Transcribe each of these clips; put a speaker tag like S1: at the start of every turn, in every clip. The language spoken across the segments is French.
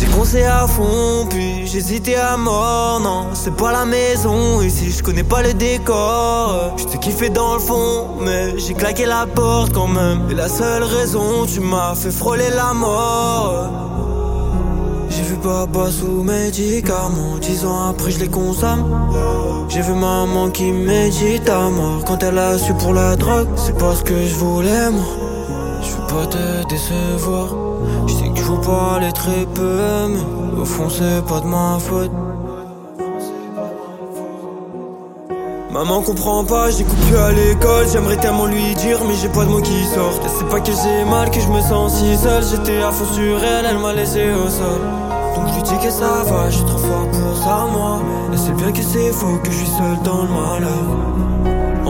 S1: J'ai conseillé à fond, puis j'hésitais à mort. Non, c'est pas la maison ici, je connais pas le décor. Je kiffé dans le fond, mais j'ai claqué la porte quand même. Et la seule raison, tu m'as fait frôler la mort. J'ai vu papa sous médicaments, dix ans après je les consomme. J'ai vu maman qui médite à mort quand elle a su pour la drogue. C'est pas ce que je voulais, moi. Je veux pas te décevoir. Je sais que veux pas aller très peu, mais au fond c'est pas de ma faute. Maman comprend pas, j'écoute plus à l'école, j'aimerais tellement lui dire mais j'ai pas de mots qui sortent. C'est pas que j'ai mal, que je me sens si seul, j'étais à fond sur elle, elle m'a laissé au sol. Donc je lui dis que ça va, je suis trop fort pour ça moi. Et c'est bien que c'est faux, que je suis seul dans le malheur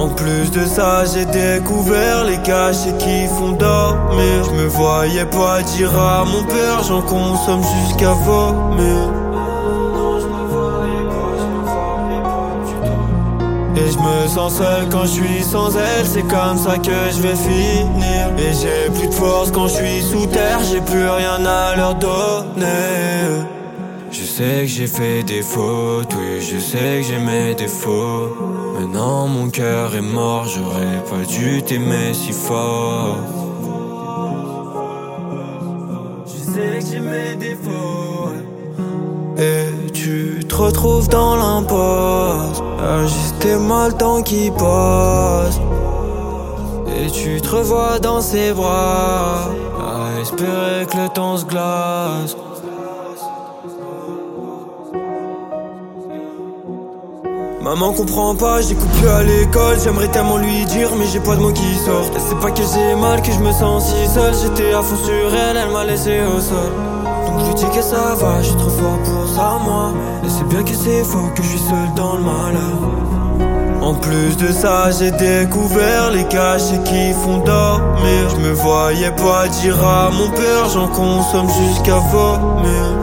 S1: En plus de ça, j'ai découvert les cachets qui font dormir Je me voyais pas dire à mon père, j'en consomme jusqu'à vomir Et je me sens seul quand je suis sans elle, c'est comme ça que je vais finir. Et j'ai plus de force quand je suis sous terre, j'ai plus rien à leur donner. Je sais que j'ai fait des fautes, oui, je sais que j'ai mes défauts. Maintenant mon cœur est mort, j'aurais pas dû t'aimer si fort. Je sais que j'ai mes défauts. Et tu te retrouves dans l'impasse Ajuster mal le temps qui passe Et tu te revois dans ses bras À espérer que le temps se glace Maman comprend pas, j'écoute plus à l'école. J'aimerais tellement lui dire mais j'ai pas de mots qui sortent. C'est pas que j'ai mal, que je me sens si seul. J'étais à fond sur elle, elle m'a laissé au sol. Donc je lui dis que ça va, je suis trop fort pour ça moi. Et c'est bien que c'est faux, que je suis seul dans le malheur. En plus de ça j'ai découvert les cachets qui font dormir. Je me voyais pas dire à mon père J'en consomme jusqu'à vomir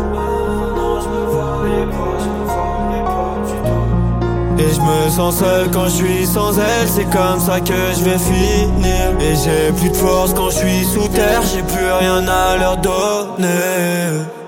S1: me sens seul quand je suis sans elle, c'est comme ça que je vais finir. Et j'ai plus de force quand je suis sous terre, j'ai plus rien à leur donner.